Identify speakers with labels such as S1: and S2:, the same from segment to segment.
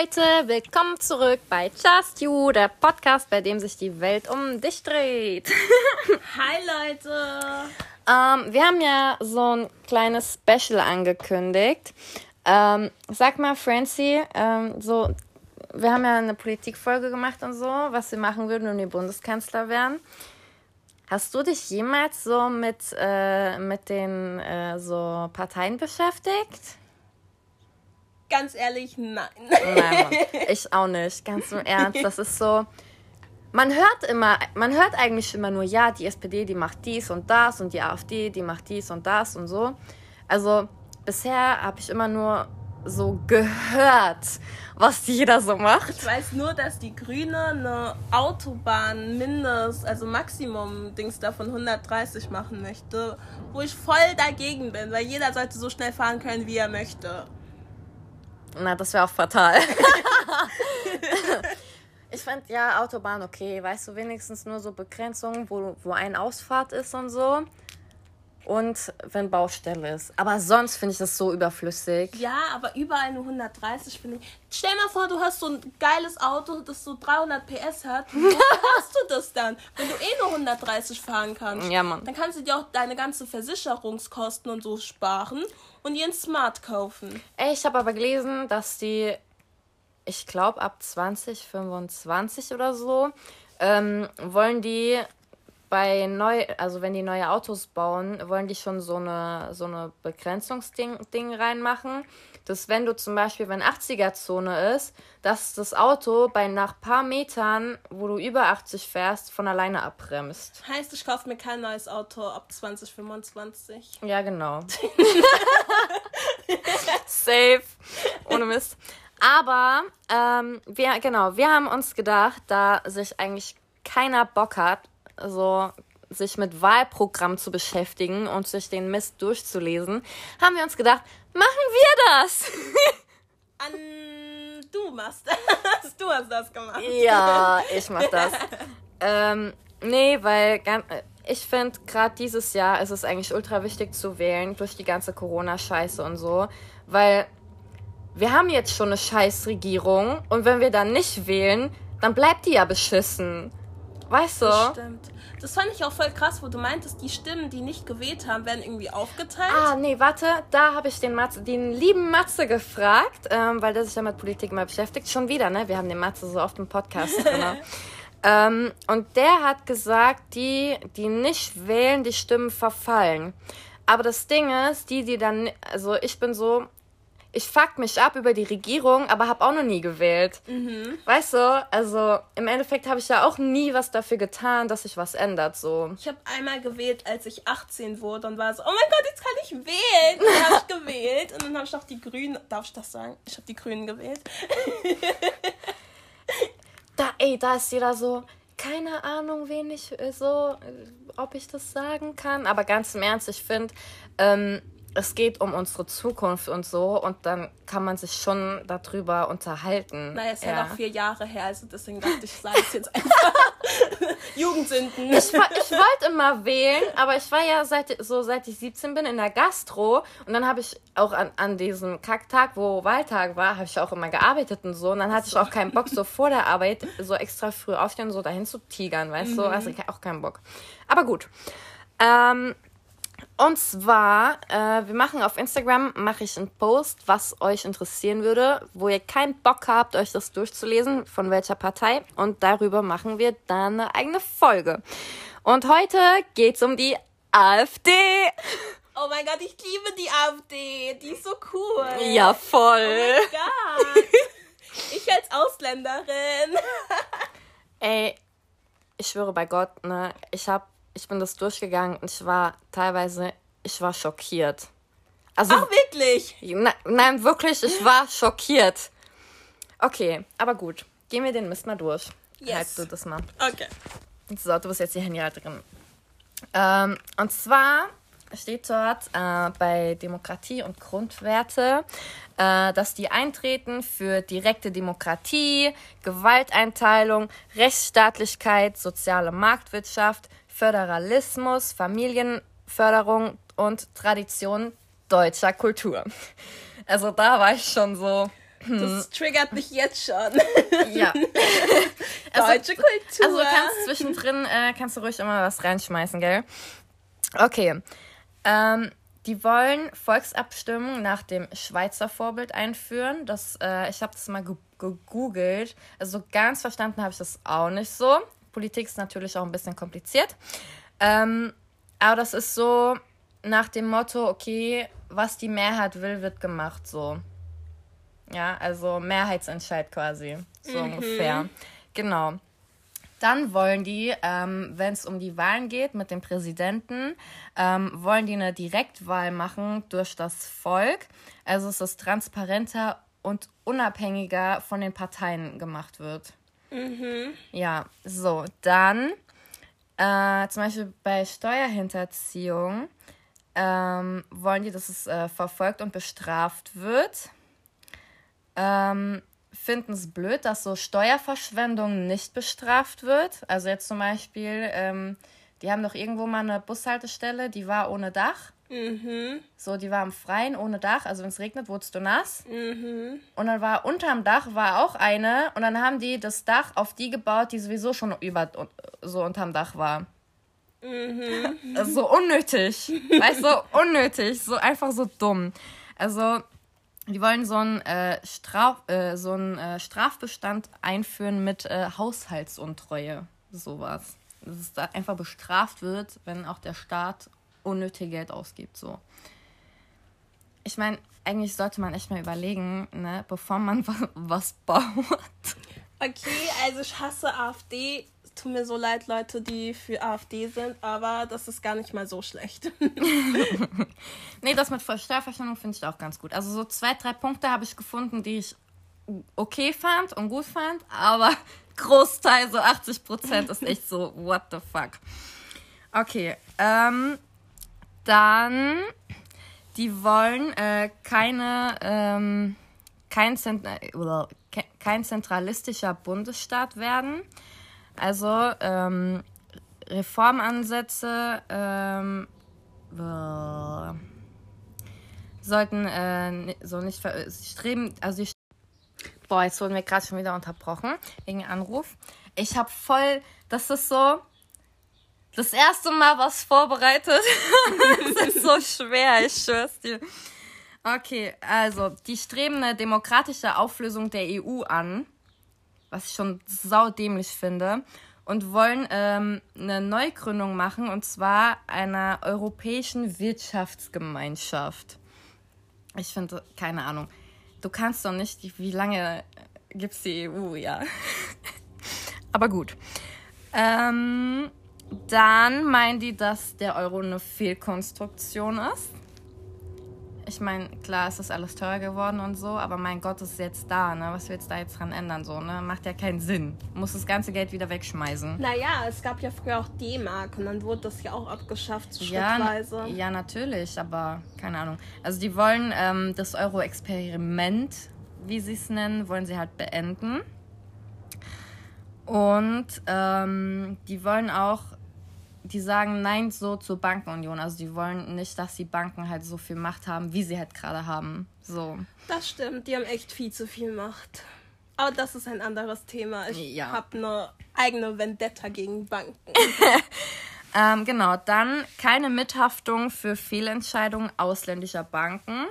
S1: Leute, willkommen zurück bei Just You, der Podcast, bei dem sich die Welt um dich dreht.
S2: Hi Leute.
S1: Ähm, wir haben ja so ein kleines Special angekündigt. Ähm, sag mal, Francie, ähm, so, wir haben ja eine Politikfolge gemacht und so, was wir machen würden, wenn wir Bundeskanzler wären. Hast du dich jemals so mit, äh, mit den äh, so Parteien beschäftigt?
S2: Ganz ehrlich, nein.
S1: Nein, ich auch nicht. Ganz im Ernst. Das ist so. Man hört immer, man hört eigentlich immer nur, ja, die SPD, die macht dies und das und die AfD, die macht dies und das und so. Also bisher habe ich immer nur so gehört, was jeder so macht.
S2: Ich weiß nur, dass die Grüne eine Autobahn mindest, also Maximum-Dings da von 130 machen möchte, wo ich voll dagegen bin, weil jeder sollte so schnell fahren können, wie er möchte.
S1: Na, das wäre auch fatal. ich fand ja Autobahn okay, weißt du, wenigstens nur so Begrenzungen, wo, wo ein Ausfahrt ist und so. Und wenn Baustelle ist. Aber sonst finde ich das so überflüssig.
S2: Ja, aber überall nur 130 finde ich. Stell mal vor, du hast so ein geiles Auto, das so 300 PS hat. Wo hast du das dann? Wenn du eh nur 130 fahren kannst.
S1: Ja, Mann.
S2: Dann kannst du dir auch deine ganze Versicherungskosten und so sparen und dir ein Smart kaufen.
S1: Ey, ich habe aber gelesen, dass die, ich glaube, ab 2025 oder so, ähm, wollen die bei neu, also wenn die neue Autos bauen, wollen die schon so eine, so eine Begrenzungsding Ding reinmachen. Dass wenn du zum Beispiel, wenn 80er-Zone ist, dass das Auto bei nach paar Metern, wo du über 80 fährst, von alleine abbremst.
S2: Heißt, ich kaufe mir kein neues Auto ab 2025.
S1: Ja, genau. Safe. Ohne Mist. Aber, ähm, wir, genau, wir haben uns gedacht, da sich eigentlich keiner Bock hat, so sich mit Wahlprogramm zu beschäftigen und sich den Mist durchzulesen, haben wir uns gedacht, machen wir das.
S2: An du machst das. Du hast das gemacht.
S1: Ja, ich mach das. ähm, nee, weil ganz, ich finde, gerade dieses Jahr ist es eigentlich ultra wichtig zu wählen durch die ganze Corona-Scheiße und so, weil wir haben jetzt schon eine Scheißregierung und wenn wir dann nicht wählen, dann bleibt die ja beschissen. Weißt du?
S2: Das stimmt. Das fand ich auch voll krass, wo du meintest, die Stimmen, die nicht gewählt haben, werden irgendwie aufgeteilt.
S1: Ah, nee, warte, da habe ich den, Matze, den lieben Matze gefragt, ähm, weil der sich ja mit Politik immer beschäftigt. Schon wieder, ne? Wir haben den Matze so oft im Podcast drin. ähm, und der hat gesagt, die, die nicht wählen, die Stimmen verfallen. Aber das Ding ist, die, die dann, also ich bin so, ich fuck mich ab über die Regierung, aber habe auch noch nie gewählt.
S2: Mhm.
S1: Weißt du, also im Endeffekt habe ich ja auch nie was dafür getan, dass sich was ändert. So.
S2: Ich habe einmal gewählt, als ich 18 wurde und war so, oh mein Gott, jetzt kann ich wählen. Und dann habe ich gewählt und dann habe ich noch die Grünen, darf ich das sagen? Ich habe die Grünen gewählt.
S1: da, ey, da ist jeder so, keine Ahnung, wen ich äh, so, äh, ob ich das sagen kann. Aber ganz im Ernst, ich finde, ähm, es geht um unsere Zukunft und so und dann kann man sich schon darüber unterhalten.
S2: Naja, es ist ja noch vier Jahre her, also deswegen dachte ich, sage es jetzt einfach. Jugendsünden.
S1: Ich, ich wollte immer wählen, aber ich war ja seit, so seit ich 17 bin in der Gastro und dann habe ich auch an, an diesem Kacktag, wo Wahltag war, habe ich auch immer gearbeitet und so und dann hatte ich auch keinen Bock, so vor der Arbeit so extra früh aufstehen und so dahin zu tigern, weißt du? Mhm. Also ich auch keinen Bock. Aber gut. Ähm, und zwar, äh, wir machen auf Instagram, mache ich einen Post, was euch interessieren würde, wo ihr keinen Bock habt, euch das durchzulesen, von welcher Partei. Und darüber machen wir dann eine eigene Folge. Und heute geht's um die AfD.
S2: Oh mein Gott, ich liebe die AfD. Die ist so cool.
S1: Ja, voll.
S2: Oh mein Gott. Ich als Ausländerin.
S1: Ey, ich schwöre bei Gott, ne, ich hab ich bin das durchgegangen und ich war teilweise, ich war schockiert.
S2: Also, Ach, wirklich?
S1: Na, nein, wirklich, ich war schockiert. Okay, aber gut. Gehen wir den Mist mal durch.
S2: Yes.
S1: Halt du das mal.
S2: Okay.
S1: So, du bist jetzt die Handyhalterin. Ähm, und zwar steht dort äh, bei Demokratie und Grundwerte, äh, dass die eintreten für direkte Demokratie, Gewalteinteilung, Rechtsstaatlichkeit, soziale Marktwirtschaft, Föderalismus, Familienförderung und Tradition deutscher Kultur. Also da war ich schon so.
S2: Das triggert mich jetzt schon.
S1: Ja.
S2: Deutsche Kultur.
S1: Also du kannst zwischendrin, äh, kannst du ruhig immer was reinschmeißen, gell? Okay. Ähm, die wollen Volksabstimmung nach dem Schweizer Vorbild einführen. Das, äh, ich habe das mal ge- gegoogelt. Also so ganz verstanden habe ich das auch nicht so. Politik ist natürlich auch ein bisschen kompliziert. Ähm, aber das ist so nach dem Motto, okay, was die Mehrheit will, wird gemacht so. Ja, also Mehrheitsentscheid quasi. So ungefähr. Genau. Dann wollen die, ähm, wenn es um die Wahlen geht mit dem Präsidenten, ähm, wollen die eine Direktwahl machen durch das Volk. Also es ist transparenter und unabhängiger von den Parteien gemacht wird. Ja, so, dann äh, zum Beispiel bei Steuerhinterziehung ähm, wollen die, dass es äh, verfolgt und bestraft wird. Ähm, Finden es blöd, dass so Steuerverschwendung nicht bestraft wird. Also jetzt zum Beispiel, ähm, die haben doch irgendwo mal eine Bushaltestelle, die war ohne Dach. So, die war am Freien ohne Dach. Also wenn es regnet, wurdest du nass. Und dann war unterm Dach war auch eine. Und dann haben die das Dach auf die gebaut, die sowieso schon über so unterm Dach war. Das ist so unnötig. Weißt du, unnötig. So einfach so dumm. Also, die wollen so einen, äh, Straf, äh, so einen äh, Strafbestand einführen mit äh, Haushaltsuntreue. Sowas. Dass es da einfach bestraft wird, wenn auch der Staat unnötig Geld ausgibt. So. Ich meine, eigentlich sollte man echt mal überlegen, ne, bevor man wa- was baut.
S2: Okay, also ich hasse AfD. Tut mir so leid, Leute, die für AfD sind, aber das ist gar nicht mal so schlecht.
S1: Nee, das mit Steuerverschwendung finde ich auch ganz gut. Also so zwei, drei Punkte habe ich gefunden, die ich okay fand und gut fand, aber Großteil, so 80 Prozent, ist echt so, what the fuck. Okay, ähm, dann, die wollen äh, keine, ähm, kein, Zent äh, oder ke- kein zentralistischer Bundesstaat werden. Also ähm, Reformansätze ähm, äh, sollten äh, so nicht streben, also Boah, jetzt wurden wir gerade schon wieder unterbrochen wegen Anruf. Ich habe voll, das ist so das erste Mal was vorbereitet. das ist so schwer, ich schwör's dir. Okay, also die streben eine demokratische Auflösung der EU an, was ich schon saudämlich finde, und wollen ähm, eine Neugründung machen, und zwar einer europäischen Wirtschaftsgemeinschaft. Ich finde, keine Ahnung. Du kannst doch nicht, wie lange gibt's die EU, ja. Aber gut. Ähm, dann meinen die, dass der Euro eine Fehlkonstruktion ist. Ich meine, klar, es ist alles teuer geworden und so, aber mein Gott, es ist jetzt da, ne? Was willst du da jetzt dran ändern, so, ne? Macht ja keinen Sinn. Muss das ganze Geld wieder wegschmeißen.
S2: Naja, es gab ja früher auch D-Mark und dann wurde das ja auch abgeschafft, so
S1: Ja,
S2: schrittweise.
S1: ja, natürlich, aber keine Ahnung. Also die wollen ähm, das Euro-Experiment, wie sie es nennen, wollen sie halt beenden. Und ähm, die wollen auch, die sagen Nein so zur Bankenunion. Also die wollen nicht, dass die Banken halt so viel Macht haben, wie sie halt gerade haben. So.
S2: Das stimmt, die haben echt viel zu viel Macht. Aber das ist ein anderes Thema. Ich
S1: Ja.
S2: habe eine eigene Vendetta gegen Banken.
S1: Ähm, genau, dann keine Mithaftung für Fehlentscheidungen ausländischer Banken.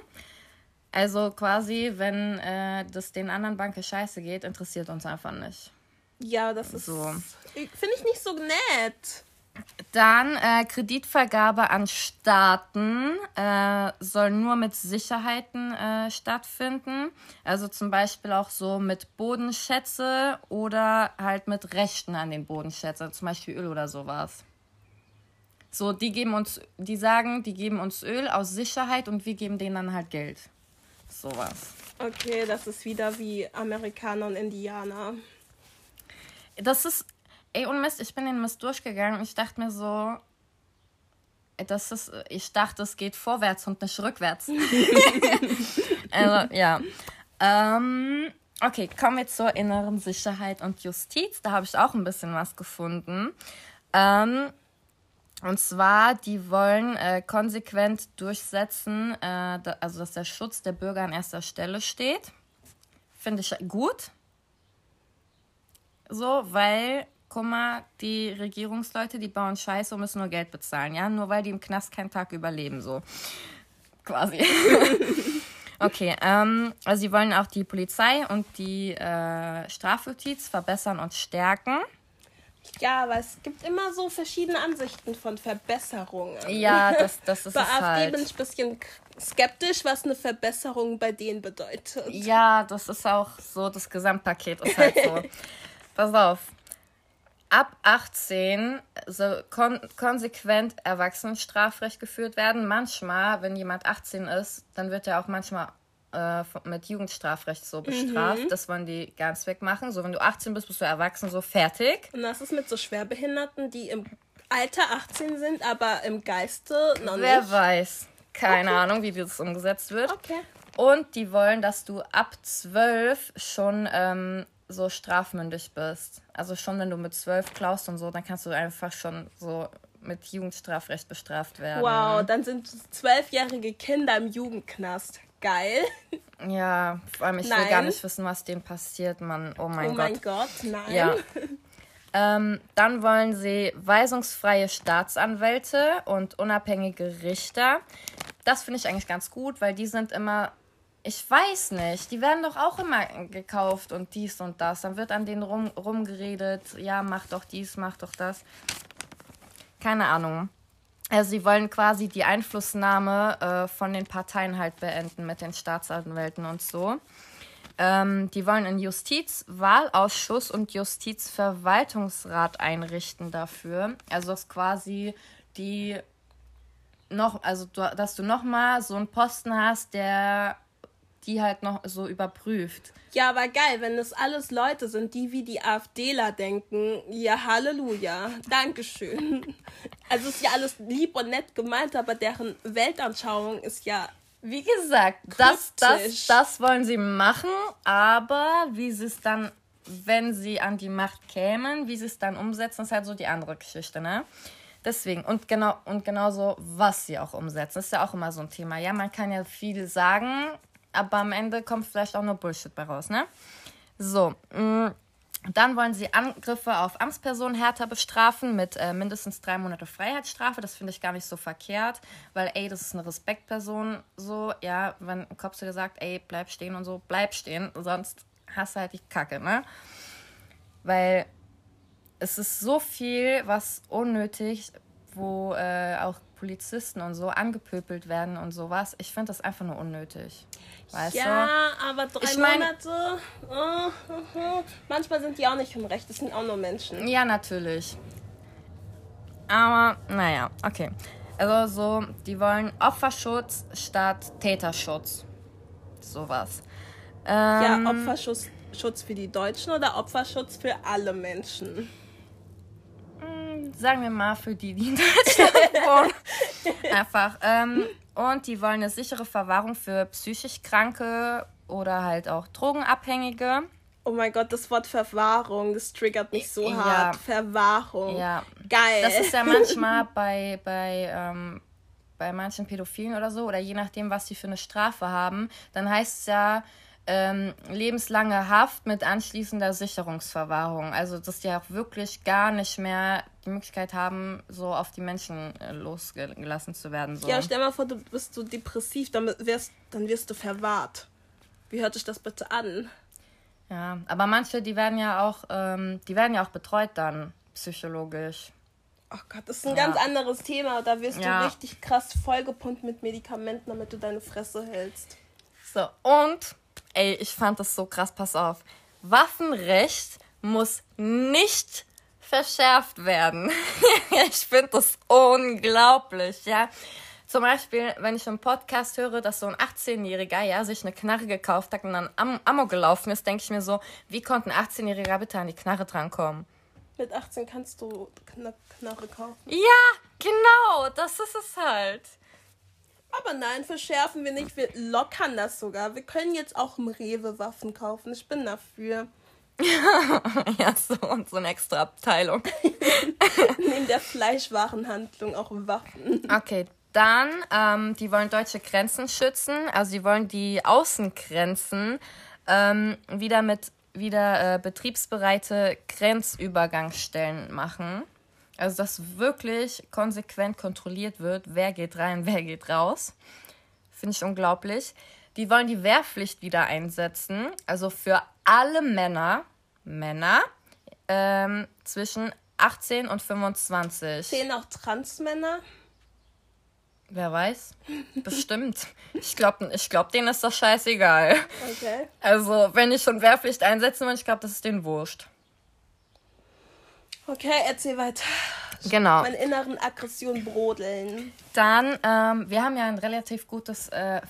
S1: Also quasi, wenn äh, das den anderen Banken scheiße geht, interessiert uns einfach nicht.
S2: Ja, das ist.
S1: So.
S2: Finde ich nicht so nett.
S1: Dann äh, Kreditvergabe an Staaten äh, soll nur mit Sicherheiten äh, stattfinden. Also zum Beispiel auch so mit Bodenschätze oder halt mit Rechten an den Bodenschätzen, zum Beispiel Öl oder sowas. So, die geben uns, die sagen, die geben uns Öl aus Sicherheit und wir geben denen dann halt Geld. Sowas.
S2: Okay, das ist wieder wie Amerikaner und Indianer.
S1: Das ist, ey, und Mist, ich bin den Mist durchgegangen und ich dachte mir so, das ist, ich dachte, es geht vorwärts und nicht rückwärts. also, ja. Ähm, okay, kommen wir zur inneren Sicherheit und Justiz. Da habe ich auch ein bisschen was gefunden. Ähm, und zwar, die wollen äh, konsequent durchsetzen, äh, da, also dass der Schutz der Bürger an erster Stelle steht. Finde ich gut. So, weil, guck mal, die Regierungsleute, die bauen Scheiße und müssen nur Geld bezahlen, ja? Nur weil die im Knast keinen Tag überleben, so. Quasi. okay, ähm, also sie wollen auch die Polizei und die äh, Strafjustiz verbessern und stärken.
S2: Ja, aber es gibt immer so verschiedene Ansichten von Verbesserungen.
S1: Ja, das, das ist
S2: Bei
S1: es
S2: AfD
S1: halt.
S2: bin ich ein bisschen skeptisch, was eine Verbesserung bei denen bedeutet.
S1: Ja, das ist auch so, das Gesamtpaket ist halt so. Pass auf. Ab 18 so kon konsequent Erwachsenenstrafrecht geführt werden. Manchmal, wenn jemand 18 ist, dann wird er auch manchmal äh, mit Jugendstrafrecht so bestraft. Das wollen die ganz wegmachen. So, wenn du 18 bist, bist du erwachsen, so fertig.
S2: Und das ist mit so Schwerbehinderten, die im Alter 18 sind, aber im Geiste noch
S1: Wer
S2: nicht.
S1: weiß. Keine Ahnung, wie das umgesetzt wird.
S2: Okay.
S1: Und die wollen, dass du ab 12 schon ähm, so strafmündig bist. Also schon, wenn du mit 12 klaust und so, dann kannst du einfach schon so mit Jugendstrafrecht bestraft werden.
S2: Wow, dann sind zwölfjährige Kinder im Jugendknast. Geil.
S1: Ja, vor allem ich will
S2: Nein.
S1: gar nicht wissen, was denen passiert, Mann. Oh mein
S2: oh
S1: Gott.
S2: mein Gott, nein.
S1: Ja. ähm, dann wollen sie weisungsfreie Staatsanwälte und unabhängige Richter. Das finde ich eigentlich ganz gut, weil die sind immer, ich weiß nicht, die werden doch auch immer gekauft und dies und das. Dann wird an denen rum, rumgeredet, ja, mach doch dies, mach doch das. Keine Ahnung. Also sie wollen quasi die Einflussnahme äh, von den Parteien halt beenden mit den Staatsanwälten und so. Ähm, die wollen einen Justizwahlausschuss und Justizverwaltungsrat einrichten dafür. Also das ist quasi die noch, also dass du noch mal so einen Posten hast, der die halt noch so überprüft.
S2: Ja, aber geil, wenn das alles Leute sind, die wie die AfDler denken. Ja, Halleluja. Dankeschön. Also ist ja alles lieb und nett gemeint, aber deren Weltanschauung ist ja.
S1: Wie gesagt, das, das, das wollen sie machen, aber wie sie es dann, wenn sie an die Macht kämen, wie sie es dann umsetzen, ist halt so die andere Geschichte, ne? Deswegen, und genau, und genauso, was sie auch umsetzen, ist ja auch immer so ein Thema. Ja, man kann ja viel sagen, aber am Ende kommt vielleicht auch nur Bullshit bei raus, ne? So, mh, dann wollen sie Angriffe auf Amtspersonen härter bestrafen mit äh, mindestens drei Monate Freiheitsstrafe. Das finde ich gar nicht so verkehrt, weil, ey, das ist eine Respektperson. So, ja, wenn ein Kopf zu dir sagt, ey, bleib stehen und so, bleib stehen, sonst hast du halt die Kacke, ne? Weil es ist so viel, was unnötig, wo äh, auch Polizisten und so angepöbelt werden und sowas. Ich finde das einfach nur unnötig. Weißt du?
S2: Ja, aber drei
S1: Ich mein-
S2: Monate. äh, äh, manchmal sind die auch nicht im Recht. Das sind auch nur Menschen.
S1: Ja, natürlich. Aber, naja, okay. Also so, die wollen Opferschutz statt Täterschutz. Sowas.
S2: Ja,
S1: Ähm,
S2: Opferschutz Schutz für die Deutschen oder Opferschutz für alle Menschen?
S1: Sagen wir mal für die, die in Deutschland wohnen. Einfach. Ähm, und die wollen eine sichere Verwahrung für psychisch Kranke oder halt auch Drogenabhängige.
S2: Oh mein Gott, das Wort Verwahrung, das triggert mich so
S1: Ja.
S2: hart. Verwahrung.
S1: Ja.
S2: Geil.
S1: Das ist ja manchmal bei, bei, ähm, bei manchen Pädophilen oder so, oder je nachdem, was die für eine Strafe haben, dann heißt es ja ähm, lebenslange Haft mit anschließender Sicherungsverwahrung. Also, dass die auch wirklich gar nicht mehr die Möglichkeit haben, so auf die Menschen äh, losgelassen zu werden. So.
S2: Ja, stell mal vor, du bist so depressiv, dann wirst, dann wirst du verwahrt. Wie hört sich das bitte an?
S1: ja, aber manche, die werden ja auch, ähm, die werden ja auch betreut dann psychologisch.
S2: Oh Gott, das ist ein
S1: Ja.
S2: ganz anderes Thema. Da wirst
S1: Ja.
S2: du richtig krass vollgepumpt mit Medikamenten, damit du deine Fresse hältst.
S1: So, und, ey, ich fand das so krass, pass auf. Waffenrecht muss nicht verschärft werden. ich finde das unglaublich, ja. Zum Beispiel, wenn ich im Podcast höre, dass so ein 18-Jähriger ja, sich eine Knarre gekauft hat und dann am Ammo gelaufen ist, denke ich mir so, wie konnte ein 18-Jähriger bitte an die Knarre drankommen?
S2: Mit 18 kannst du Kna Knarre kaufen.
S1: Ja, genau, das ist es halt.
S2: Aber nein, verschärfen wir nicht. Wir lockern das sogar. Wir können jetzt auch im Rewe Waffen kaufen. Ich bin dafür.
S1: Ja, so und so eine extra Abteilung.
S2: Neben der Fleischwarenhandlung auch Waffen.
S1: Okay, dann, ähm, die wollen deutsche Grenzen schützen. Also sie wollen die Außengrenzen ähm, wieder mit wieder äh, betriebsbereite Grenzübergangsstellen machen. Also dass wirklich konsequent kontrolliert wird, wer geht rein, wer geht raus. Finde ich unglaublich. Die wollen die Wehrpflicht wieder einsetzen. Also für alle Männer, Männer ähm, zwischen 18 und 25.
S2: Zählen auch Transmänner?
S1: Wer weiß? Bestimmt. Ich glaube, ich glaub, denen ist das scheißegal.
S2: Okay.
S1: Also, wenn ich schon Wehrpflicht einsetzen will, ich glaube, das ist denen wurscht.
S2: Okay, erzähl weiter.
S1: Genau.
S2: Meine inneren Aggressionen brodeln.
S1: Dann, ähm, wir haben ja ein relativ gutes, äh,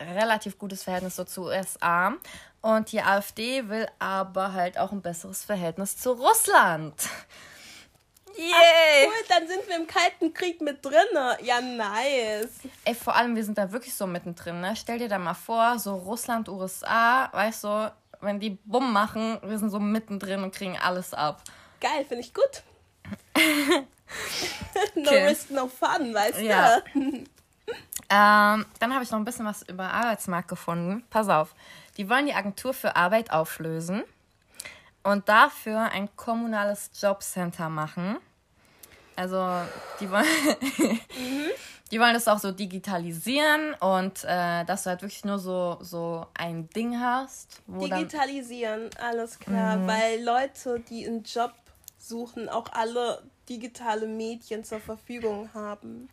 S1: relativ gutes Verhältnis so zu USA. Und die AfD will aber halt auch ein besseres Verhältnis zu Russland.
S2: Yay! Ach, cool, dann sind wir im Kalten Krieg mit drin. Ja, nice.
S1: Ey, vor allem, wir sind da wirklich so mittendrin. Ne? Stell dir da mal vor, so Russland, USA, weißt du, wenn die Bumm machen, wir sind so mittendrin und kriegen alles ab.
S2: Geil, finde ich gut. no okay. risk, no fun, weißt ja. du?
S1: ähm, dann habe ich noch ein bisschen was über Arbeitsmarkt gefunden. Pass auf. Die wollen die Agentur für Arbeit auflösen und dafür ein kommunales Jobcenter machen. Also die wollen, mhm. die wollen das auch so digitalisieren und äh, dass du halt wirklich nur so, so ein Ding hast.
S2: digitalisieren, alles klar. Mhm. Weil Leute, die einen Job suchen, auch alle digitale Medien zur Verfügung haben.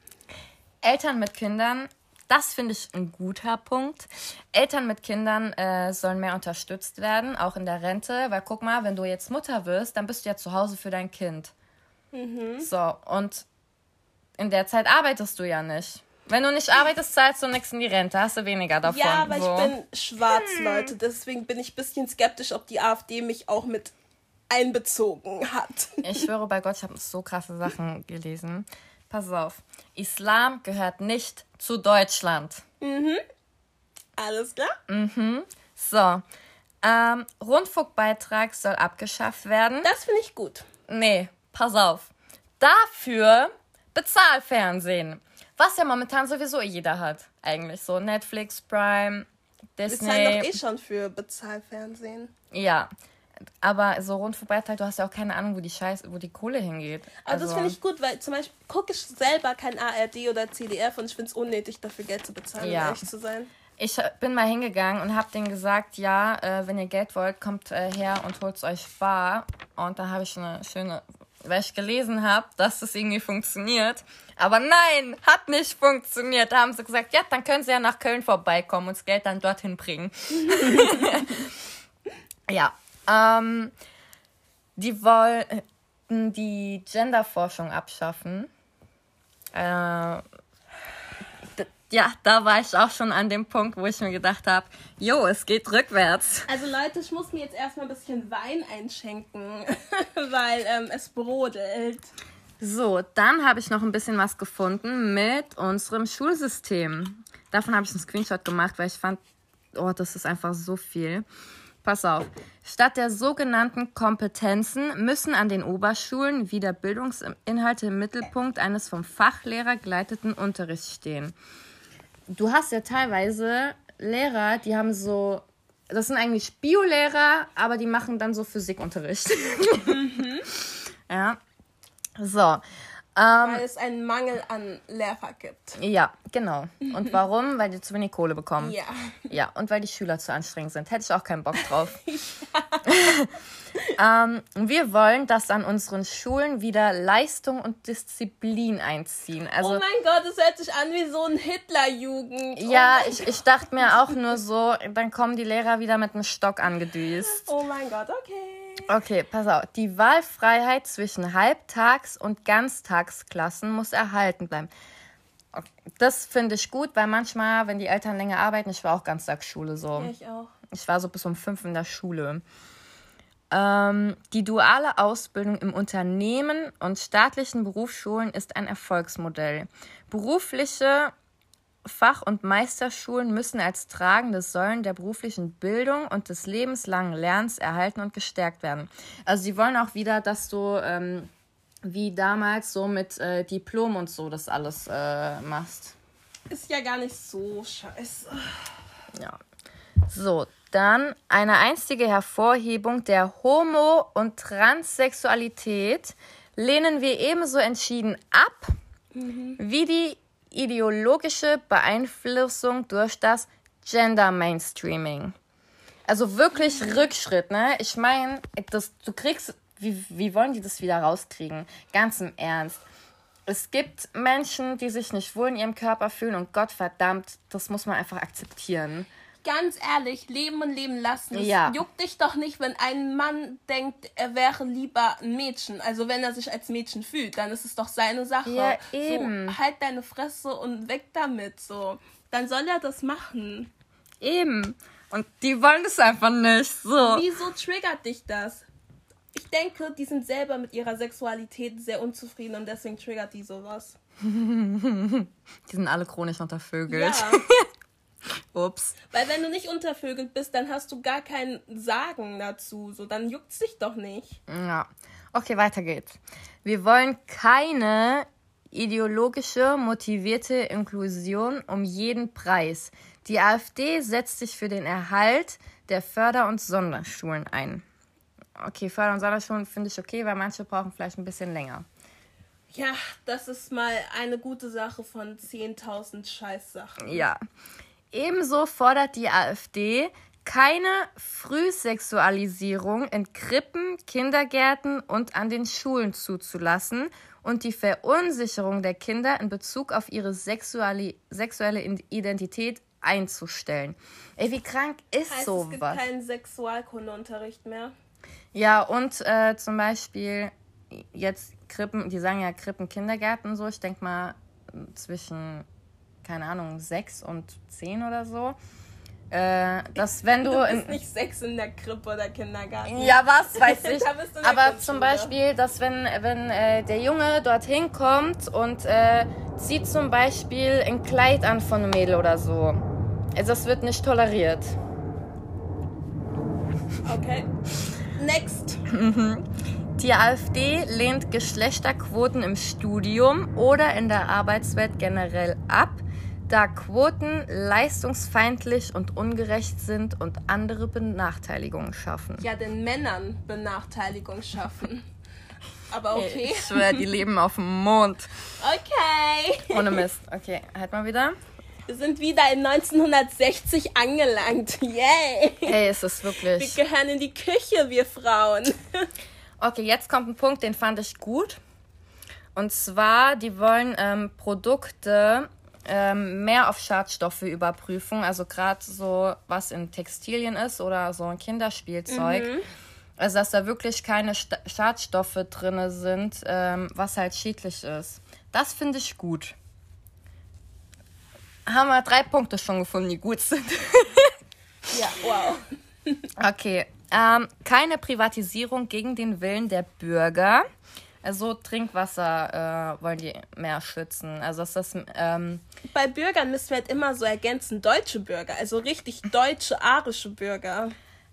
S1: Eltern mit Kindern das finde ich ein guter Punkt. Eltern mit Kindern äh, sollen mehr unterstützt werden, auch in der Rente, weil guck mal, wenn du jetzt Mutter wirst, dann bist du ja zu Hause für dein Kind. Mhm. So, und in der Zeit arbeitest du ja nicht. Wenn du nicht arbeitest, zahlst du nichts in die Rente, hast du weniger davon.
S2: Ja, aber so. ich bin schwarz. Leute. Deswegen bin ich ein bisschen skeptisch, ob die AfD mich auch mit einbezogen hat.
S1: Ich schwöre bei Gott, ich habe so krasse Sachen gelesen. Pass auf. Islam gehört nicht zu Deutschland.
S2: Mhm. Alles klar?
S1: Mhm. So. Ähm, Rundfunkbeitrag soll abgeschafft werden.
S2: Das finde ich gut.
S1: Nee, pass auf. Dafür Bezahlfernsehen. Was ja momentan sowieso jeder hat. Eigentlich so Netflix, Prime, Disney. Wir
S2: zahlen doch eh schon für Bezahlfernsehen.
S1: Ja aber so Rundfunkbeitrag, du hast ja auch keine Ahnung, wo die Scheiß, wo die Kohle hingeht.
S2: Aber also. das finde ich gut, weil zum Beispiel gucke ich selber kein ARD oder CDF und ich finde es unnötig, dafür Geld zu bezahlen, ja. um ehrlich zu sein.
S1: Ich bin mal hingegangen und habe denen gesagt, ja, äh, wenn ihr Geld wollt, kommt äh, her und holt euch bar. Und da habe ich eine schöne, weil ich gelesen habe, dass das irgendwie funktioniert. Aber nein, hat nicht funktioniert. Da haben sie gesagt, ja, dann können sie ja nach Köln vorbeikommen und das Geld dann dorthin bringen. ja, ähm, die wollten die Genderforschung abschaffen. Äh, ja, da war ich auch schon an dem Punkt, wo ich mir gedacht habe, jo, es geht rückwärts.
S2: Also Leute, ich muss mir jetzt erstmal ein bisschen Wein einschenken, weil ähm, es brodelt.
S1: So, dann habe ich noch ein bisschen was gefunden mit unserem Schulsystem. Davon habe ich einen Screenshot gemacht, weil ich fand, oh, das ist einfach so viel. Pass auf. Statt der sogenannten Kompetenzen müssen an den Oberschulen wieder Bildungsinhalte im Mittelpunkt eines vom Fachlehrer geleiteten Unterrichts stehen. Du hast ja teilweise Lehrer, die haben so, das sind eigentlich Biolehrer, aber die machen dann so Physikunterricht. Mhm. ja. So.
S2: Ähm, Weil es einen Mangel an Lehrfach gibt.
S1: Ja, genau. Und warum? Weil die zu wenig Kohle bekommen. Ja. Ja, und weil die Schüler zu anstrengend sind. Hätte ich auch keinen Bock drauf. ähm, wir wollen, dass an unseren Schulen wieder Leistung und Disziplin einziehen. Also,
S2: oh mein Gott, das hört sich an wie so ein Hitlerjugend.
S1: Oh ja, ich, ich dachte mir auch nur so, dann kommen die Lehrer wieder mit einem Stock angedüst.
S2: Oh mein Gott, okay.
S1: Okay, pass auf. Die Wahlfreiheit zwischen Halbtags- und Ganztagsklassen muss erhalten bleiben. Okay. Das finde ich gut, weil manchmal, wenn die Eltern länger arbeiten, ich war auch Ganztagsschule so.
S2: Ja, ich auch.
S1: Ich war so bis um fünf in der Schule. Ähm, die duale Ausbildung im Unternehmen und staatlichen Berufsschulen ist ein Erfolgsmodell. Berufliche Fach- und Meisterschulen müssen als tragende Säulen der beruflichen Bildung und des lebenslangen Lernens erhalten und gestärkt werden. Also sie wollen auch wieder, dass du ähm, wie damals so mit äh, Diplom und so das alles äh, machst.
S2: Ist ja gar nicht so scheiße.
S1: Ja. So, Dann eine einstige Hervorhebung der Homo- und Transsexualität lehnen wir ebenso entschieden ab wie die ideologische Beeinflussung durch das Gender Mainstreaming. Also wirklich Rückschritt, ne? Ich meine, du kriegst wie, wie wollen die das wieder rauskriegen? Ganz im Ernst. Es gibt Menschen, die sich nicht wohl in ihrem Körper fühlen und Gott verdammt, das muss man einfach akzeptieren.
S2: Ganz ehrlich, leben und leben lassen. Es
S1: Ja.
S2: juckt dich doch nicht, wenn ein Mann denkt, er wäre lieber ein Mädchen. Also wenn er sich als Mädchen fühlt, dann ist es doch seine Sache.
S1: Ja, eben.
S2: So, halt deine Fresse und weg damit. So, dann soll er das machen.
S1: Eben. Und die wollen das einfach nicht. So.
S2: Wieso triggert dich das? Ich denke, die sind selber mit ihrer Sexualität sehr unzufrieden und deswegen triggert die sowas.
S1: Die sind alle chronisch untervögelt.
S2: Ja,
S1: Ups.
S2: weil wenn du nicht untervögelt bist, dann hast du gar kein Sagen dazu. So, dann juckt's dich doch nicht.
S1: Ja. Okay, weiter geht's. Wir wollen keine ideologische, motivierte Inklusion um jeden Preis. Die AfD setzt sich für den Erhalt der Förder- und Sonderschulen ein. Okay, Förder- und Sonderschulen finde ich okay, weil manche brauchen vielleicht ein bisschen länger.
S2: Ja, das ist mal eine gute Sache von 10.000 Scheißsachen.
S1: Ja. Ebenso fordert die AfD keine Frühsexualisierung in Krippen, Kindergärten und an den Schulen zuzulassen und die Verunsicherung der Kinder in Bezug auf ihre sexuelle Identität einzustellen. Ey, wie krank ist
S2: Heißt, es gibt
S1: sowas?
S2: keinen Sexualkundeunterricht mehr.
S1: Ja, und äh, zum Beispiel jetzt Krippen, die sagen ja Krippen, Kindergärten so. Ich denke mal zwischen, keine Ahnung, sechs und zehn oder so. Äh, dass wenn du
S2: Du
S1: in.
S2: bist nicht Sex in der Krippe oder Kindergarten.
S1: Ja, was weiß ich.
S2: In
S1: Aber zum Beispiel, dass wenn, wenn äh, der Junge dorthin kommt und äh, zieht zum Beispiel ein Kleid an von einem Mädel oder so. Also das wird nicht toleriert.
S2: Okay. Next.
S1: Die AfD lehnt Geschlechterquoten im Studium oder in der Arbeitswelt generell ab, da Quoten leistungsfeindlich und ungerecht sind und andere Benachteiligungen schaffen.
S2: Ja, den Männern Benachteiligung schaffen. Aber okay.
S1: Ich schwöre, die leben auf dem Mond.
S2: Okay.
S1: Ohne Mist. Okay, halt mal wieder.
S2: Wir sind wieder in 1960 angelangt. Yay.
S1: Ey, es ist
S2: Wir
S1: wirklich.
S2: gehören in die Küche, wir Frauen.
S1: Okay, jetzt kommt ein Punkt, den fand ich gut. Und zwar, die wollen ähm, Produkte ähm, mehr auf Schadstoffe überprüfen. Also gerade so, was in Textilien ist oder so ein Kinderspielzeug. Also, dass da wirklich keine Sta- Schadstoffe drin sind, ähm, was halt schädlich ist. Das finde ich gut. Haben wir drei Punkte schon gefunden, die gut sind.
S2: Ja, wow.
S1: Okay. Ähm, keine Privatisierung gegen den Willen der Bürger. Also Trinkwasser äh, wollen die mehr schützen. Also dass das ähm,
S2: Bei Bürgern müssen wir halt immer so ergänzen, deutsche Bürger, also richtig deutsche, arische Bürger.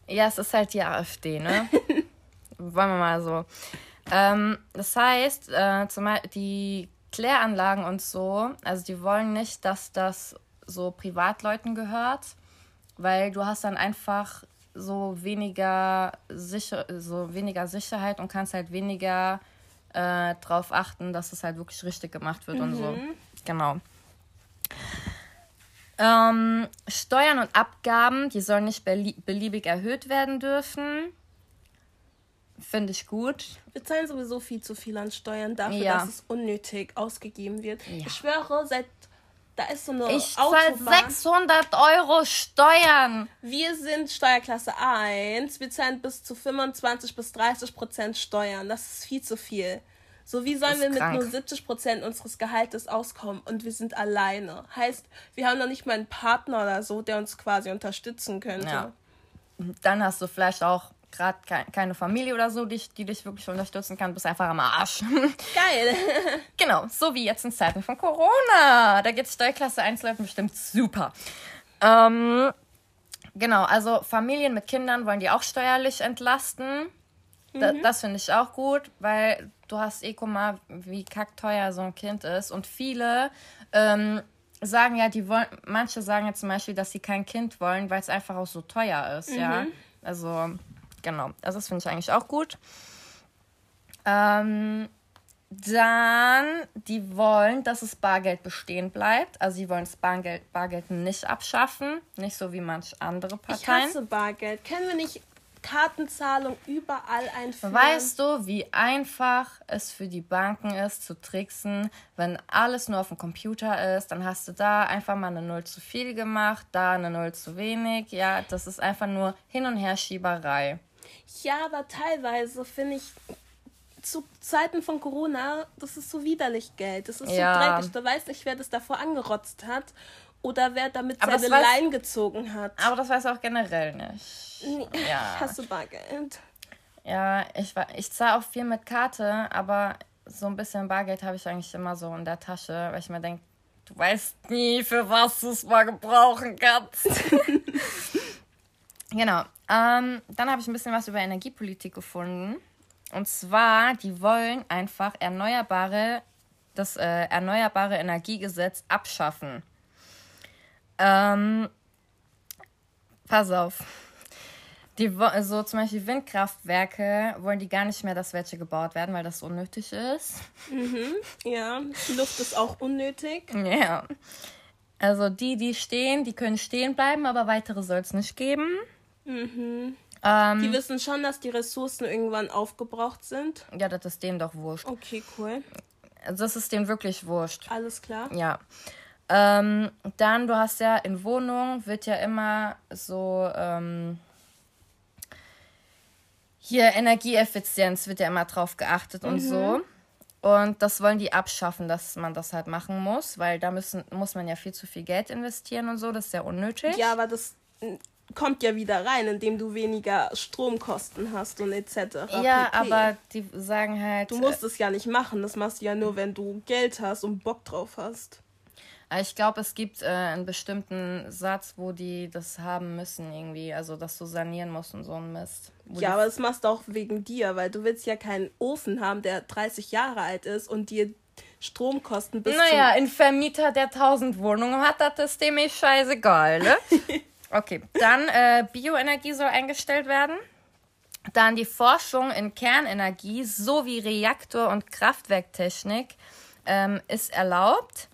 S1: ja, es ist halt die AfD, ne? Wollen wir mal so. Ähm, das heißt, äh, zum Beispiel die Kläranlagen und so, also die wollen nicht, dass das so Privatleuten gehört, weil du hast dann einfach so weniger sicher, so weniger Sicherheit und kannst halt weniger äh, drauf achten, dass es halt wirklich richtig gemacht wird und so. Genau. Ähm, Steuern und Abgaben, die sollen nicht belie- beliebig erhöht werden dürfen. Finde ich gut.
S2: Wir zahlen sowieso viel zu viel an Steuern dafür,
S1: Ja.
S2: dass es unnötig ausgegeben wird.
S1: Ja.
S2: Ich schwöre, seit da ist so eine
S1: Ich zahle
S2: Autobahn.
S1: 600 Euro Steuern.
S2: Wir sind Steuerklasse 1. Wir zahlen bis zu 25 bis 30 Prozent Steuern. Das ist viel zu viel. So, wie sollen wir mit
S1: krank.
S2: nur 70 Prozent unseres Gehaltes auskommen und wir sind alleine? Heißt, wir haben noch nicht mal einen Partner oder so, der uns quasi unterstützen könnte.
S1: Ja. Dann hast du vielleicht auch gerade ke keine Familie oder so, die, dich- die dich wirklich unterstützen kann. Bist einfach am Arsch.
S2: Geil.
S1: genau, so wie jetzt in Zeiten von Corona. Da geht Steuerklasse 1 Leuten bestimmt super. Ähm, genau, also Familien mit Kindern wollen die auch steuerlich entlasten. Da, Das finde ich auch gut, weil du hast eh, guck mal, wie kackteuer so ein Kind ist. Und viele ähm, sagen ja, die wollen, manche sagen ja zum Beispiel, dass sie kein Kind wollen, weil es einfach auch so teuer ist, ja. Also, genau. Also das finde ich eigentlich auch gut. Ähm, dann, die wollen, dass das Bargeld bestehen bleibt. Also sie wollen das Bargeld, Bargeld nicht abschaffen. Nicht so wie manch andere
S2: Ich
S1: Parteien.
S2: hasse Bargeld. Können wir nicht Kartenzahlung überall einführen?
S1: Weißt du, wie einfach es für die Banken ist, zu tricksen, wenn alles nur auf dem Computer ist? Dann hast du da einfach mal eine Null zu viel gemacht, da eine Null zu wenig. Ja, das ist einfach nur Hin- und Herschieberei.
S2: Ja, aber teilweise finde ich zu Zeiten von Corona, das ist so widerlich Geld. Das ist
S1: Ja.
S2: so dreckig. Du weißt nicht, wer das davor angerotzt hat oder wer damit
S1: Aber
S2: seine
S1: weiß-
S2: Lein gezogen hat.
S1: Aber das weiß auch generell nicht.
S2: Nee,
S1: Ja.
S2: Hast du Bargeld?
S1: Ja, ich, ich zahle auch viel mit Karte, aber so ein bisschen Bargeld habe ich eigentlich immer so in der Tasche, weil ich mir denke, du weißt nie, für was du es mal gebrauchen kannst. genau. Ähm, dann habe ich ein bisschen was über Energiepolitik gefunden. Und zwar, die wollen einfach erneuerbare, das äh, Erneuerbare Energiegesetz abschaffen. Ähm, pass auf. Die, wo- so zum Beispiel Windkraftwerke wollen die gar nicht mehr, dass welche gebaut werden, weil das unnötig ist.
S2: Ja, die Luft ist auch unnötig.
S1: Ja. Also die, die stehen, die können stehen bleiben, aber weitere soll es nicht geben.
S2: Die
S1: Ähm,
S2: wissen schon, dass die Ressourcen irgendwann aufgebraucht sind.
S1: ja, das ist denen doch wurscht.
S2: Okay, cool.
S1: Also das ist denen wirklich wurscht.
S2: Alles klar.
S1: Ja. Ähm, dann, du hast ja in Wohnungen wird ja immer so ähm, hier Energieeffizienz wird ja immer drauf geachtet und so. Und das wollen die abschaffen, dass man das halt machen muss, weil da müssen, muss man ja viel zu viel Geld investieren und so, das ist ja unnötig.
S2: Ja, aber das kommt ja wieder rein, indem du weniger Stromkosten hast und etc.
S1: ja
S2: pp.
S1: aber die sagen halt.
S2: Du musst es ja nicht machen. Das machst du ja nur, wenn du Geld hast und Bock drauf hast.
S1: äh, ich glaube, es gibt äh, einen bestimmten Satz, wo die das haben müssen, irgendwie. Also, dass du sanieren musst und so ein Mist.
S2: Ja, aber das machst du auch wegen dir, weil du willst ja keinen Ofen haben, der 30 Jahre alt ist und dir Stromkosten bis
S1: Naja, ein Vermieter, der 1000 Wohnungen hat, das ist dem eh scheißegal, ne? Okay, dann äh, Bioenergie soll eingestellt werden. Dann die Forschung in Kernenergie sowie Reaktor- und Kraftwerktechnik ähm, ist erlaubt,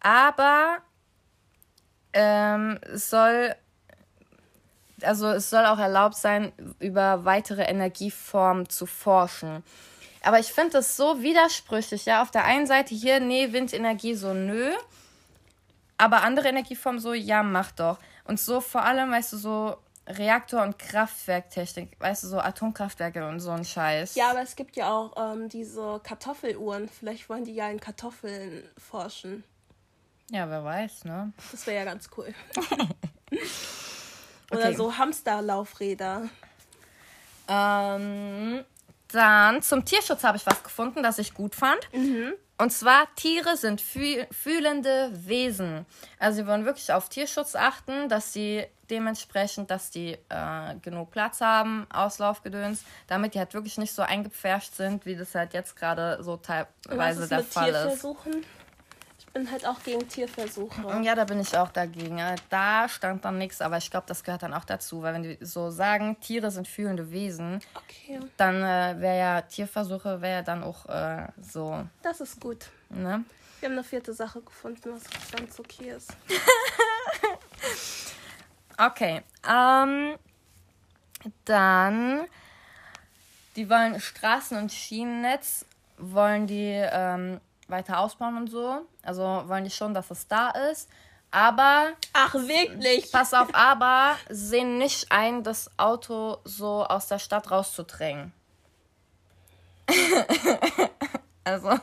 S1: aber ähm, soll also es soll auch erlaubt sein, über weitere Energieformen zu forschen. Aber ich finde das so widersprüchlich, ja. Auf der einen Seite hier, nee, Windenergie so nö. Aber andere Energieformen so, ja, mach doch. Und so vor allem, weißt du, so Reaktor- und Kraftwerktechnik, weißt du, so Atomkraftwerke und so ein Scheiß.
S2: Ja, aber es gibt ja auch ähm, diese Kartoffeluhren. Vielleicht wollen die ja in Kartoffeln forschen.
S1: Ja, wer weiß, ne?
S2: Das wäre ja ganz cool. Oder
S1: Okay.
S2: so Hamsterlaufräder.
S1: Ähm, dann zum Tierschutz habe ich was gefunden, das ich gut fand. Und zwar, Tiere sind fühl fühlende Wesen. Also sie wollen wirklich auf Tierschutz achten, dass sie dementsprechend, dass die äh, genug Platz haben, Auslaufgedöns, damit die halt wirklich nicht so eingepfercht sind, wie das halt jetzt gerade so teilweise der Fall ist.
S2: Tierversuchen? Bin halt auch gegen Tierversuche.
S1: Ja, da bin ich auch dagegen. Da stand dann nichts, aber ich glaube, das gehört dann auch dazu, weil wenn die so sagen, Tiere sind fühlende Wesen,
S2: Okay,
S1: dann äh, wäre ja Tierversuche, wäre ja dann auch äh, so,
S2: das ist gut.
S1: ne?
S2: Wir haben eine vierte Sache gefunden, was ganz okay ist.
S1: Okay, ähm, dann, die wollen Straßen- und Schienennetz, wollen die ähm, weiter ausbauen und so. Also wollen die schon, dass es da ist. Aber,
S2: Ach, wirklich?
S1: pass auf, aber sehen nicht ein, das Auto so aus der Stadt rauszudrängen. also,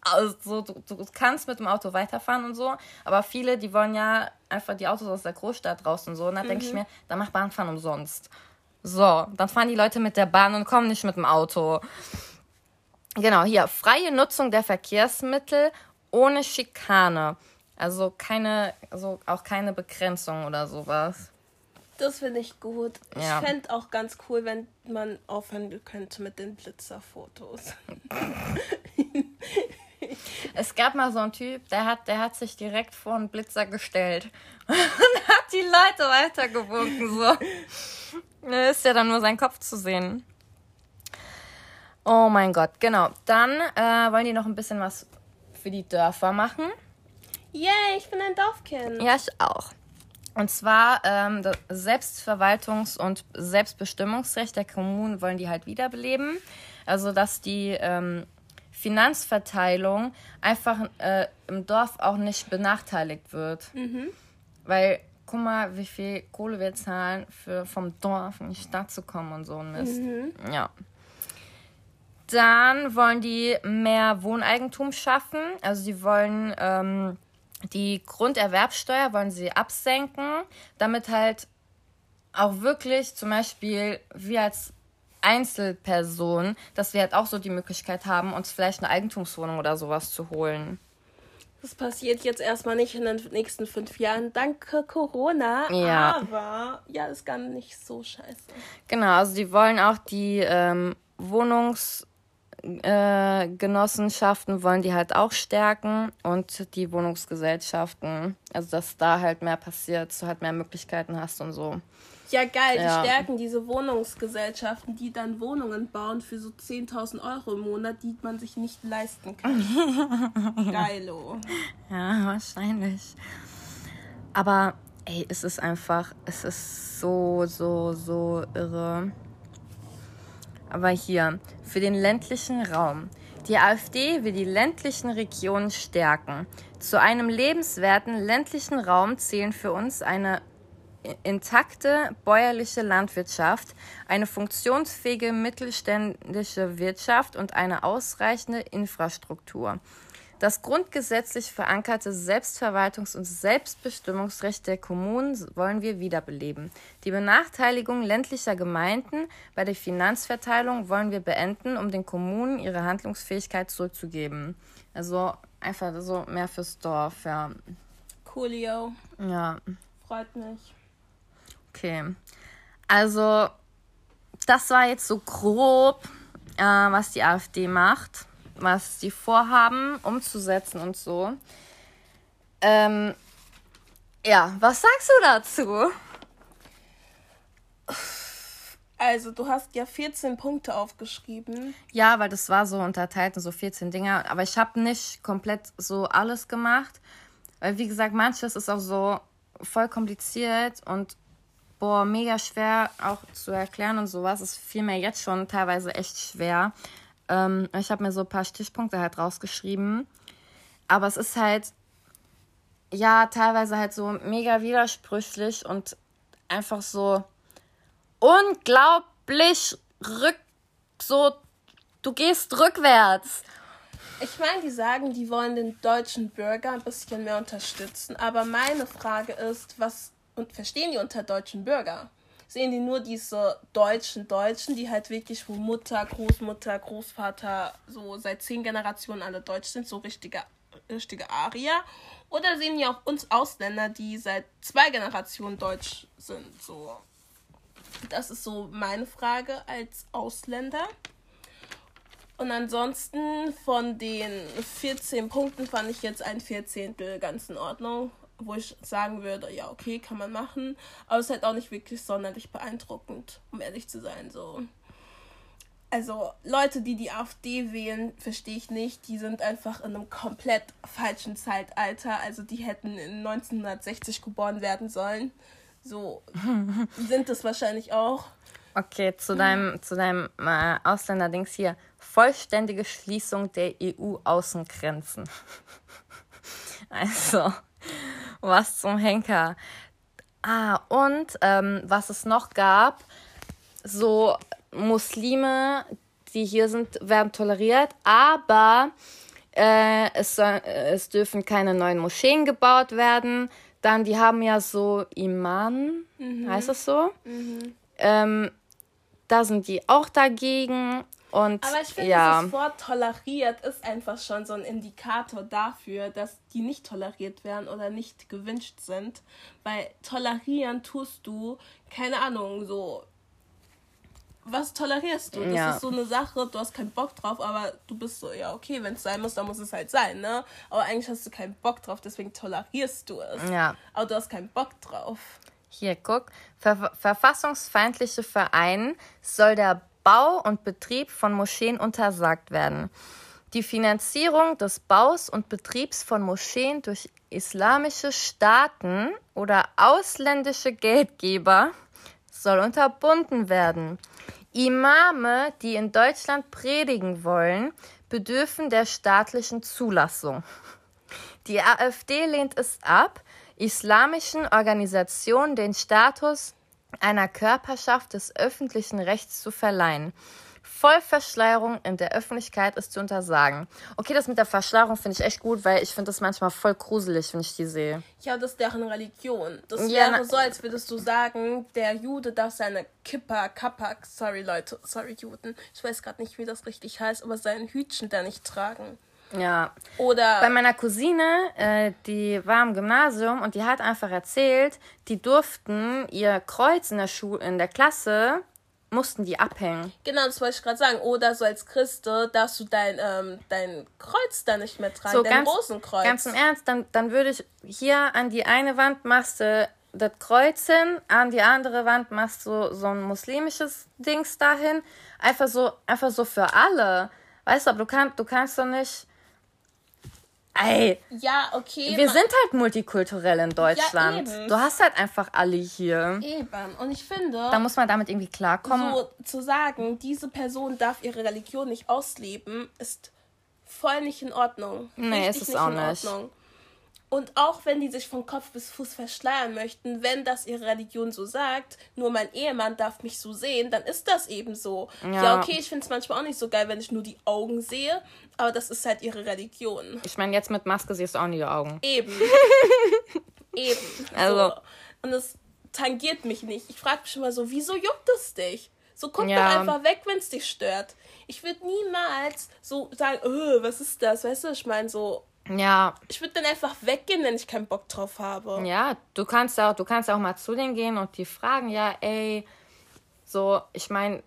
S1: also du, du kannst mit dem Auto weiterfahren und so, aber viele, die wollen ja einfach die Autos aus der Großstadt raus und so. Und da denke ich mir, dann mach Bahnfahren umsonst. So, dann fahren die Leute mit der Bahn und kommen nicht mit dem Auto. Genau, hier, freie Nutzung der Verkehrsmittel ohne Schikane. Also keine, also auch keine Begrenzung oder sowas.
S2: Das finde ich gut.
S1: Ja.
S2: Ich fände auch ganz cool, wenn man aufhören könnte mit den Blitzerfotos.
S1: Es gab mal so einen Typ, der hat, der hat sich direkt vor einen Blitzer gestellt und hat die Leute weitergewunken. So. Da ist ja dann nur sein Kopf zu sehen. Oh mein Gott, genau. Dann äh, wollen die noch ein bisschen was für die Dörfer machen.
S2: Yay, ich bin ein Dorfkind.
S1: Ja, ich auch. Und zwar ähm, das Selbstverwaltungs- und Selbstbestimmungsrecht der Kommunen wollen die halt wiederbeleben. Also, dass die ähm, Finanzverteilung einfach äh, im Dorf auch nicht benachteiligt wird.
S2: Mhm.
S1: Weil, guck mal, wie viel Kohle wir zahlen, für vom Dorf in die Stadt zu kommen und so ein Mist.
S2: Mhm.
S1: Ja. Dann wollen die mehr Wohneigentum schaffen. Also sie wollen ähm, die Grunderwerbsteuer wollen sie absenken, damit halt auch wirklich zum Beispiel wir als Einzelperson, dass wir halt auch so die Möglichkeit haben, uns vielleicht eine Eigentumswohnung oder sowas zu holen.
S2: Das passiert jetzt erstmal nicht in den nächsten fünf Jahren, danke Corona.
S1: Ja.
S2: Aber ja, ist gar nicht so scheiße.
S1: Genau, also die wollen auch die ähm, Wohnungsgenossenschaften wollen die halt auch stärken und die Wohnungsgesellschaften, also dass da halt mehr passiert, dass du halt mehr Möglichkeiten hast und so.
S2: Ja, geil,
S1: Ja.
S2: die stärken diese Wohnungsgesellschaften, die dann Wohnungen bauen für so 10.000 Euro im Monat, die man sich nicht leisten kann. Geilo.
S1: Ja, wahrscheinlich. Aber ey, es ist einfach, es ist so, so, so irre. Aber hier, für den ländlichen Raum. Die AfD will die ländlichen Regionen stärken. Zu einem lebenswerten ländlichen Raum zählen für uns eine intakte bäuerliche Landwirtschaft, eine funktionsfähige mittelständische Wirtschaft und eine ausreichende Infrastruktur. Das grundgesetzlich verankerte Selbstverwaltungs- und Selbstbestimmungsrecht der Kommunen wollen wir wiederbeleben. Die Benachteiligung ländlicher Gemeinden bei der Finanzverteilung wollen wir beenden, um den Kommunen ihre Handlungsfähigkeit zurückzugeben. Also einfach so mehr fürs Dorf, ja.
S2: Coolio.
S1: Ja,
S2: Freut mich.
S1: okay. Also, das war jetzt so grob, äh, was die AfD macht, was die vorhaben, umzusetzen und so. Ähm, ja, was sagst du dazu?
S2: Also, du hast ja 14 Punkte aufgeschrieben.
S1: Ja, weil das war so unterteilt in so 14 Dinger. Aber ich habe nicht komplett so alles gemacht. Weil, wie gesagt, manches ist auch so voll kompliziert und boah, mega schwer auch zu erklären und sowas. Es fiel mir jetzt schon teilweise echt schwer. Ähm, ich habe mir so ein paar Stichpunkte halt rausgeschrieben. Aber es ist halt, ja, teilweise halt so mega widersprüchlich und einfach so unglaublich rück, so, du gehst rückwärts.
S2: Ich meine, die sagen, die wollen den deutschen Bürger ein bisschen mehr unterstützen. Aber meine Frage ist, was und verstehen die unter deutschen Bürger? Sehen die nur diese deutschen Deutschen, die halt wirklich, wo Mutter, Großmutter, Großvater so seit zehn Generationen alle deutsch sind, so richtige, richtige Arier? Oder sehen die auch uns Ausländer, die seit zwei Generationen deutsch sind? So, das ist so meine Frage als Ausländer. Und ansonsten von den 14 Punkten fand ich jetzt ein Vierzehntel ganz in Ordnung, wo ich sagen würde, ja, okay, kann man machen. Aber es ist halt auch nicht wirklich sonderlich beeindruckend, um ehrlich zu sein. So. Also Leute, die die AfD wählen, verstehe ich nicht. Die sind einfach in einem komplett falschen Zeitalter. Also die hätten in 1960 geboren werden sollen. So sind es wahrscheinlich auch.
S1: Okay, zu deinem, zu deinem äh, Ausländer-Dings hier. Vollständige Schließung der EU-Außengrenzen. also, was zum Henker. Ah, und ähm, was es noch gab, so Muslime, die hier sind, werden toleriert, aber äh, es, soll, es dürfen keine neuen Moscheen gebaut werden. Dann, die haben ja so Imam, heißt das so? Ähm, da sind die auch dagegen. Und
S2: Aber ich finde,
S1: ja,
S2: dieses Wort toleriert ist einfach schon so ein Indikator dafür, dass die nicht toleriert werden oder nicht gewünscht sind. Weil tolerieren tust du, keine Ahnung, so was tolerierst du? Das
S1: Ja.
S2: ist so eine Sache, du hast keinen Bock drauf, aber du bist so, ja, okay, wenn es sein muss, dann muss es halt sein, ne? Aber eigentlich hast du keinen Bock drauf, deswegen tolerierst du es.
S1: Ja.
S2: Aber du hast keinen Bock drauf.
S1: Hier, guck. Ver verfassungsfeindliche Vereinen soll der Bau und Betrieb von Moscheen untersagt werden. Die Finanzierung des Baus und Betriebs von Moscheen durch islamische Staaten oder ausländische Geldgeber soll unterbunden werden. Imame, die in Deutschland predigen wollen, bedürfen der staatlichen Zulassung. Die AfD lehnt es ab, islamischen Organisationen den Status einer Körperschaft des öffentlichen Rechts zu verleihen. Vollverschleierung in der Öffentlichkeit ist zu untersagen. Okay, das mit der Verschleierung finde ich echt gut, weil ich finde das manchmal voll gruselig, wenn ich die sehe.
S2: Ja, das ist deren Religion. Das
S1: Ja,
S2: wäre so, als würdest du sagen, der Jude darf seine Kippa, Kappa, sorry Leute, sorry Juden, ich weiß gerade nicht, wie das richtig heißt, aber sein Hütchen da nicht tragen.
S1: Ja.
S2: Oder
S1: Bei meiner Cousine, äh, die war im Gymnasium und die hat einfach erzählt, die durften ihr Kreuz in der Schule, in der Klasse, mussten die abhängen.
S2: Genau, das wollte ich gerade sagen. Oder so als Christe darfst du dein, ähm, dein Kreuz da nicht mehr tragen,
S1: So
S2: dein
S1: ganz,
S2: Rosenkreuz.
S1: ganz im Ernst, dann, dann würde ich hier an die eine Wand machst du das Kreuz hin, an die andere Wand machst du so ein muslimisches Dings dahin. Einfach so, einfach so für alle. Weißt du, aber du, kann, du kannst doch nicht. Ey,
S2: ja, okay.
S1: wir sind halt multikulturell in Deutschland.
S2: eben.
S1: du hast halt einfach alle hier.
S2: eben. Und ich finde,
S1: Da muss man damit irgendwie klarkommen.
S2: so zu sagen, diese Person darf ihre Religion nicht ausleben, ist voll nicht in Ordnung.
S1: Nee,
S2: Richtig
S1: ist es auch
S2: in
S1: nicht.
S2: Und auch wenn die sich von Kopf bis Fuß verschleiern möchten, wenn das ihre Religion so sagt, nur mein Ehemann darf mich so sehen, dann ist das eben so. Ja,
S1: Ja.
S2: okay, ich finde es manchmal auch nicht so geil, wenn ich nur die Augen sehe, aber das ist halt ihre Religion.
S1: Ich meine, jetzt mit Maske siehst du auch nie die Augen.
S2: Eben. Eben.
S1: Also-
S2: So. Und es tangiert mich nicht. Ich frage mich immer so, wieso juckt es dich? So guck
S1: Ja.
S2: doch einfach weg, wenn es dich stört. Ich würde niemals so sagen, "Äh, was ist das? Weißt du, ich meine so,
S1: Ja,
S2: ich würde dann einfach weggehen, wenn ich keinen Bock drauf habe.
S1: Ja, du kannst auch, du kannst auch mal zu denen gehen und die fragen, ja, ey, so, ich meine,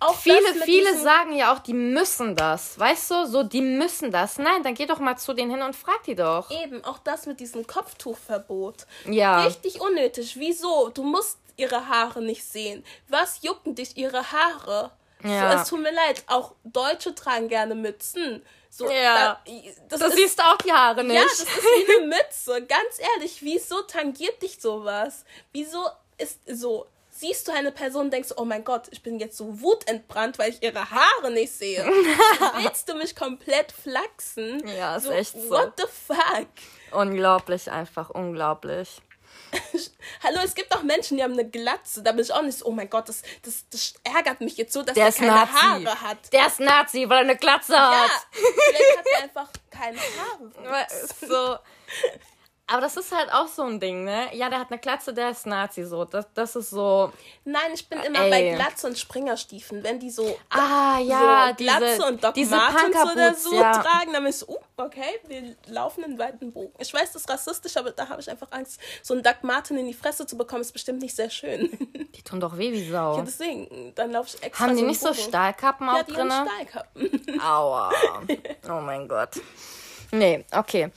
S2: Auch
S1: viele, viele sagen ja auch, die müssen das, weißt du, so, die müssen das. Nein, dann geh doch mal zu denen hin und frag die doch.
S2: Eben, auch das mit diesem Kopftuchverbot.
S1: Ja.
S2: Richtig unnötig. Wieso? Du musst ihre Haare nicht sehen. Was jucken dich ihre Haare?
S1: Ja.
S2: So, es tut mir leid, auch Deutsche tragen gerne Mützen. So,
S1: Ja.
S2: da, das
S1: Du
S2: ist,
S1: siehst auch die Haare nicht.
S2: Ja, das ist wie eine Mütze. Ganz ehrlich, wieso tangiert dich sowas? Wieso ist so? Siehst du eine Person und denkst, oh mein Gott, ich bin jetzt so wutentbrannt, weil ich ihre Haare nicht sehe. Willst du mich komplett flachsen?
S1: Ja, ist
S2: so,
S1: echt so.
S2: What the fuck?
S1: unglaublich, einfach unglaublich.
S2: Hallo, es gibt auch Menschen, die haben eine Glatze. Da bin ich auch nicht so, oh mein Gott, das, das, das ärgert mich jetzt so, dass
S1: Der
S2: er keine
S1: Nazi.
S2: Haare hat.
S1: Der ist Nazi, weil er eine Glatze
S2: Ja,
S1: hat.
S2: vielleicht hat er einfach keine Haare.
S1: So. Aber das ist halt auch so ein Ding, ne? Ja, der hat eine Glatze, der ist Nazi, so. Das, das ist so.
S2: Nein, ich bin immer
S1: Ey.
S2: bei Glatze und Springerstiefeln. Wenn die so,
S1: Ah, ja,
S2: so Glatze
S1: diese,
S2: und Doc
S1: diese
S2: Martens oder so
S1: ja.
S2: tragen, dann ist so, uh, okay, wir laufen in weiten Bogen. Ich weiß, das ist rassistisch, aber da habe ich einfach Angst, so einen Doc Marten in die Fresse zu bekommen, ist bestimmt nicht sehr schön.
S1: Die tun doch weh wie Sau.
S2: ja, deswegen, dann laufe ich extra
S1: Haben die
S2: einen
S1: nicht so
S2: Bogen.
S1: Stahlkappen
S2: Ja,
S1: auch
S2: die haben
S1: drin?
S2: Stahlkappen.
S1: Aua. Oh mein Gott. Nee, okay.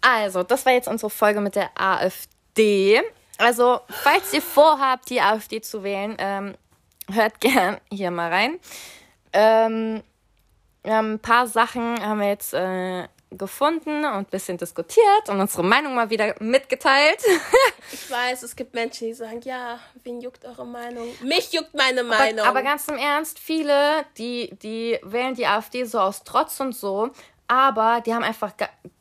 S1: Also, das war jetzt unsere Folge mit der AfD. Also, falls ihr vorhabt, die AfD zu wählen, ähm, hört gern hier mal rein. Ähm, wir haben ein paar Sachen haben wir jetzt äh, gefunden und ein bisschen diskutiert und unsere Meinung mal wieder mitgeteilt.
S2: Ich weiß, es gibt Menschen, die sagen, ja, wen juckt eure Meinung? Mich juckt meine Meinung.
S1: Aber, aber ganz im Ernst, viele, die, die wählen die AfD so aus Trotz und so, aber die haben einfach,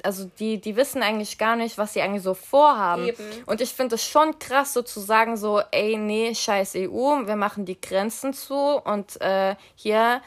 S1: also die, die wissen eigentlich gar nicht, was sie eigentlich so vorhaben.
S2: Eben.
S1: Und ich finde es schon krass, so zu sagen, so, ey, nee, scheiß EU, wir machen die Grenzen zu und äh, hier,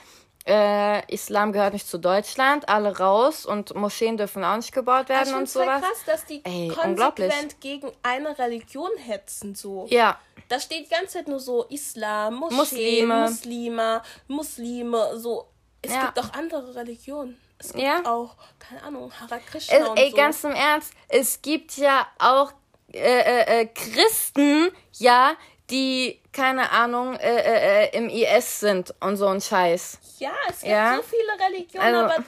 S1: äh, Islam gehört nicht zu Deutschland, alle raus und Moscheen dürfen auch nicht gebaut
S2: ich
S1: werden
S2: finde
S1: und sowas.
S2: krass, dass die
S1: Ey,
S2: konsequent gegen eine Religion hetzen, so.
S1: Ja,
S2: Da steht die ganze Zeit nur so Islam, Moschee,
S1: Muslime.
S2: Muslime, Muslime, so. Es
S1: Ja.
S2: gibt auch andere Religionen. Es gibt
S1: Ja.
S2: auch, keine Ahnung, Hare Krishna
S1: Es, ey,
S2: so.
S1: ganz im Ernst, es gibt ja auch äh, äh, äh, Christen, ja, die, keine Ahnung, äh, äh, äh im IS sind und so ein Scheiß.
S2: Ja, es gibt ja? so viele Religionen, also, aber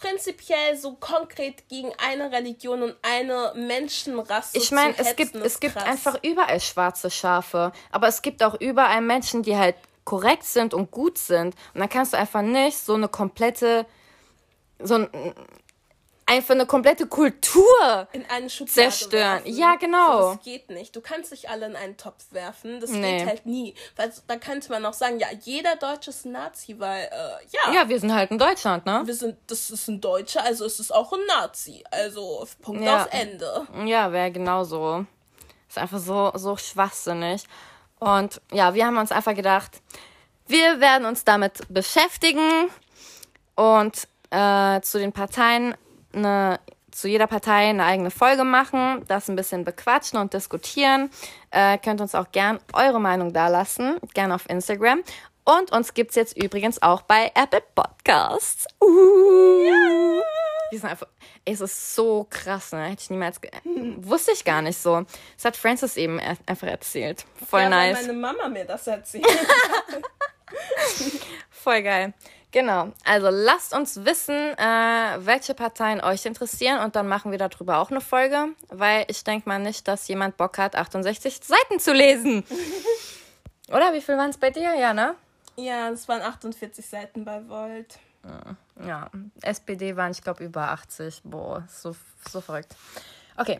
S2: prinzipiell so konkret gegen eine Religion und eine Menschenrasse.
S1: Ich meine, es gibt, es gibt einfach überall schwarze Schafe, aber es gibt auch überall Menschen, die halt korrekt sind und gut sind. Und dann kannst du einfach nicht so eine komplette, so ein, einfach eine komplette Kultur
S2: in eine Schublade
S1: zerstören. Werfen. Ja, genau.
S2: das geht nicht. Du kannst nicht alle in einen Topf werfen. Das nee. geht halt nie. Weil da könnte man auch sagen, ja, jeder Deutsche ist ein Nazi, weil, äh, ja.
S1: Ja, wir sind halt in Deutschland, ne?
S2: Wir sind, das ist ein Deutscher, also ist es auch ein Nazi. Also, Punkt ja. aus Ende.
S1: Ja, wäre genauso. Ist einfach so, so schwachsinnig. Und ja, wir haben uns einfach gedacht, wir werden uns damit beschäftigen und äh, zu den Parteien eine, zu jeder Partei eine eigene Folge machen, das ein bisschen bequatschen und diskutieren. Äh, könnt uns auch gern eure Meinung dalassen, gern auf Instagram. Und uns gibt es jetzt übrigens auch bei Apple Podcasts. Uh. Sind einfach, es ist so krass, ne? Hätte ich niemals, wusste ich gar nicht so. Das hat Francis eben einfach erzählt. Voll ja, nice.
S2: Weil meine Mama mir das erzählt.
S1: Voll geil. Genau. Also lasst uns wissen, äh, welche Parteien euch interessieren und dann machen wir darüber auch eine Folge, weil ich denke mal nicht, dass jemand Bock hat, 68 Seiten zu lesen. Oder wie viel waren es bei dir? Ja, ne?
S2: Ja, es waren 48 Seiten bei Volt.
S1: Ja, SPD waren, ich glaube, über 80. Boah, so, so verrückt. Okay,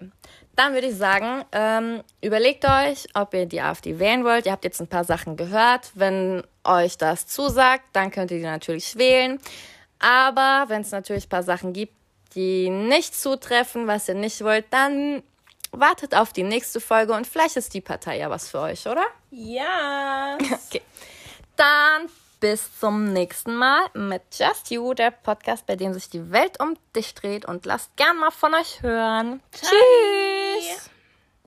S1: dann würde ich sagen, ähm, überlegt euch, ob ihr die AfD wählen wollt. Ihr habt jetzt ein paar Sachen gehört. Wenn euch das zusagt, dann könnt ihr die natürlich wählen. Aber wenn es natürlich ein paar Sachen gibt, die nicht zutreffen, was ihr nicht wollt, dann wartet auf die nächste Folge und vielleicht ist die Partei ja was für euch, oder?
S2: Ja.
S1: Okay. Dann bis zum nächsten Mal mit Just You, der Podcast, bei dem sich die Welt um dich dreht. Und lasst gern mal von euch hören. Ciao. Tschüss.